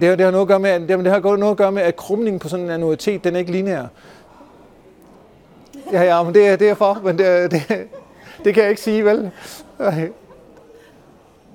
Det, har- det har noget at gøre med, at, det, det har noget at gøre med, at krumningen på sådan en annuitet, den er ikke lineær. Ja, ja, men det, er- det er for, men det, det, det kan jeg ikke sige, vel? Nej.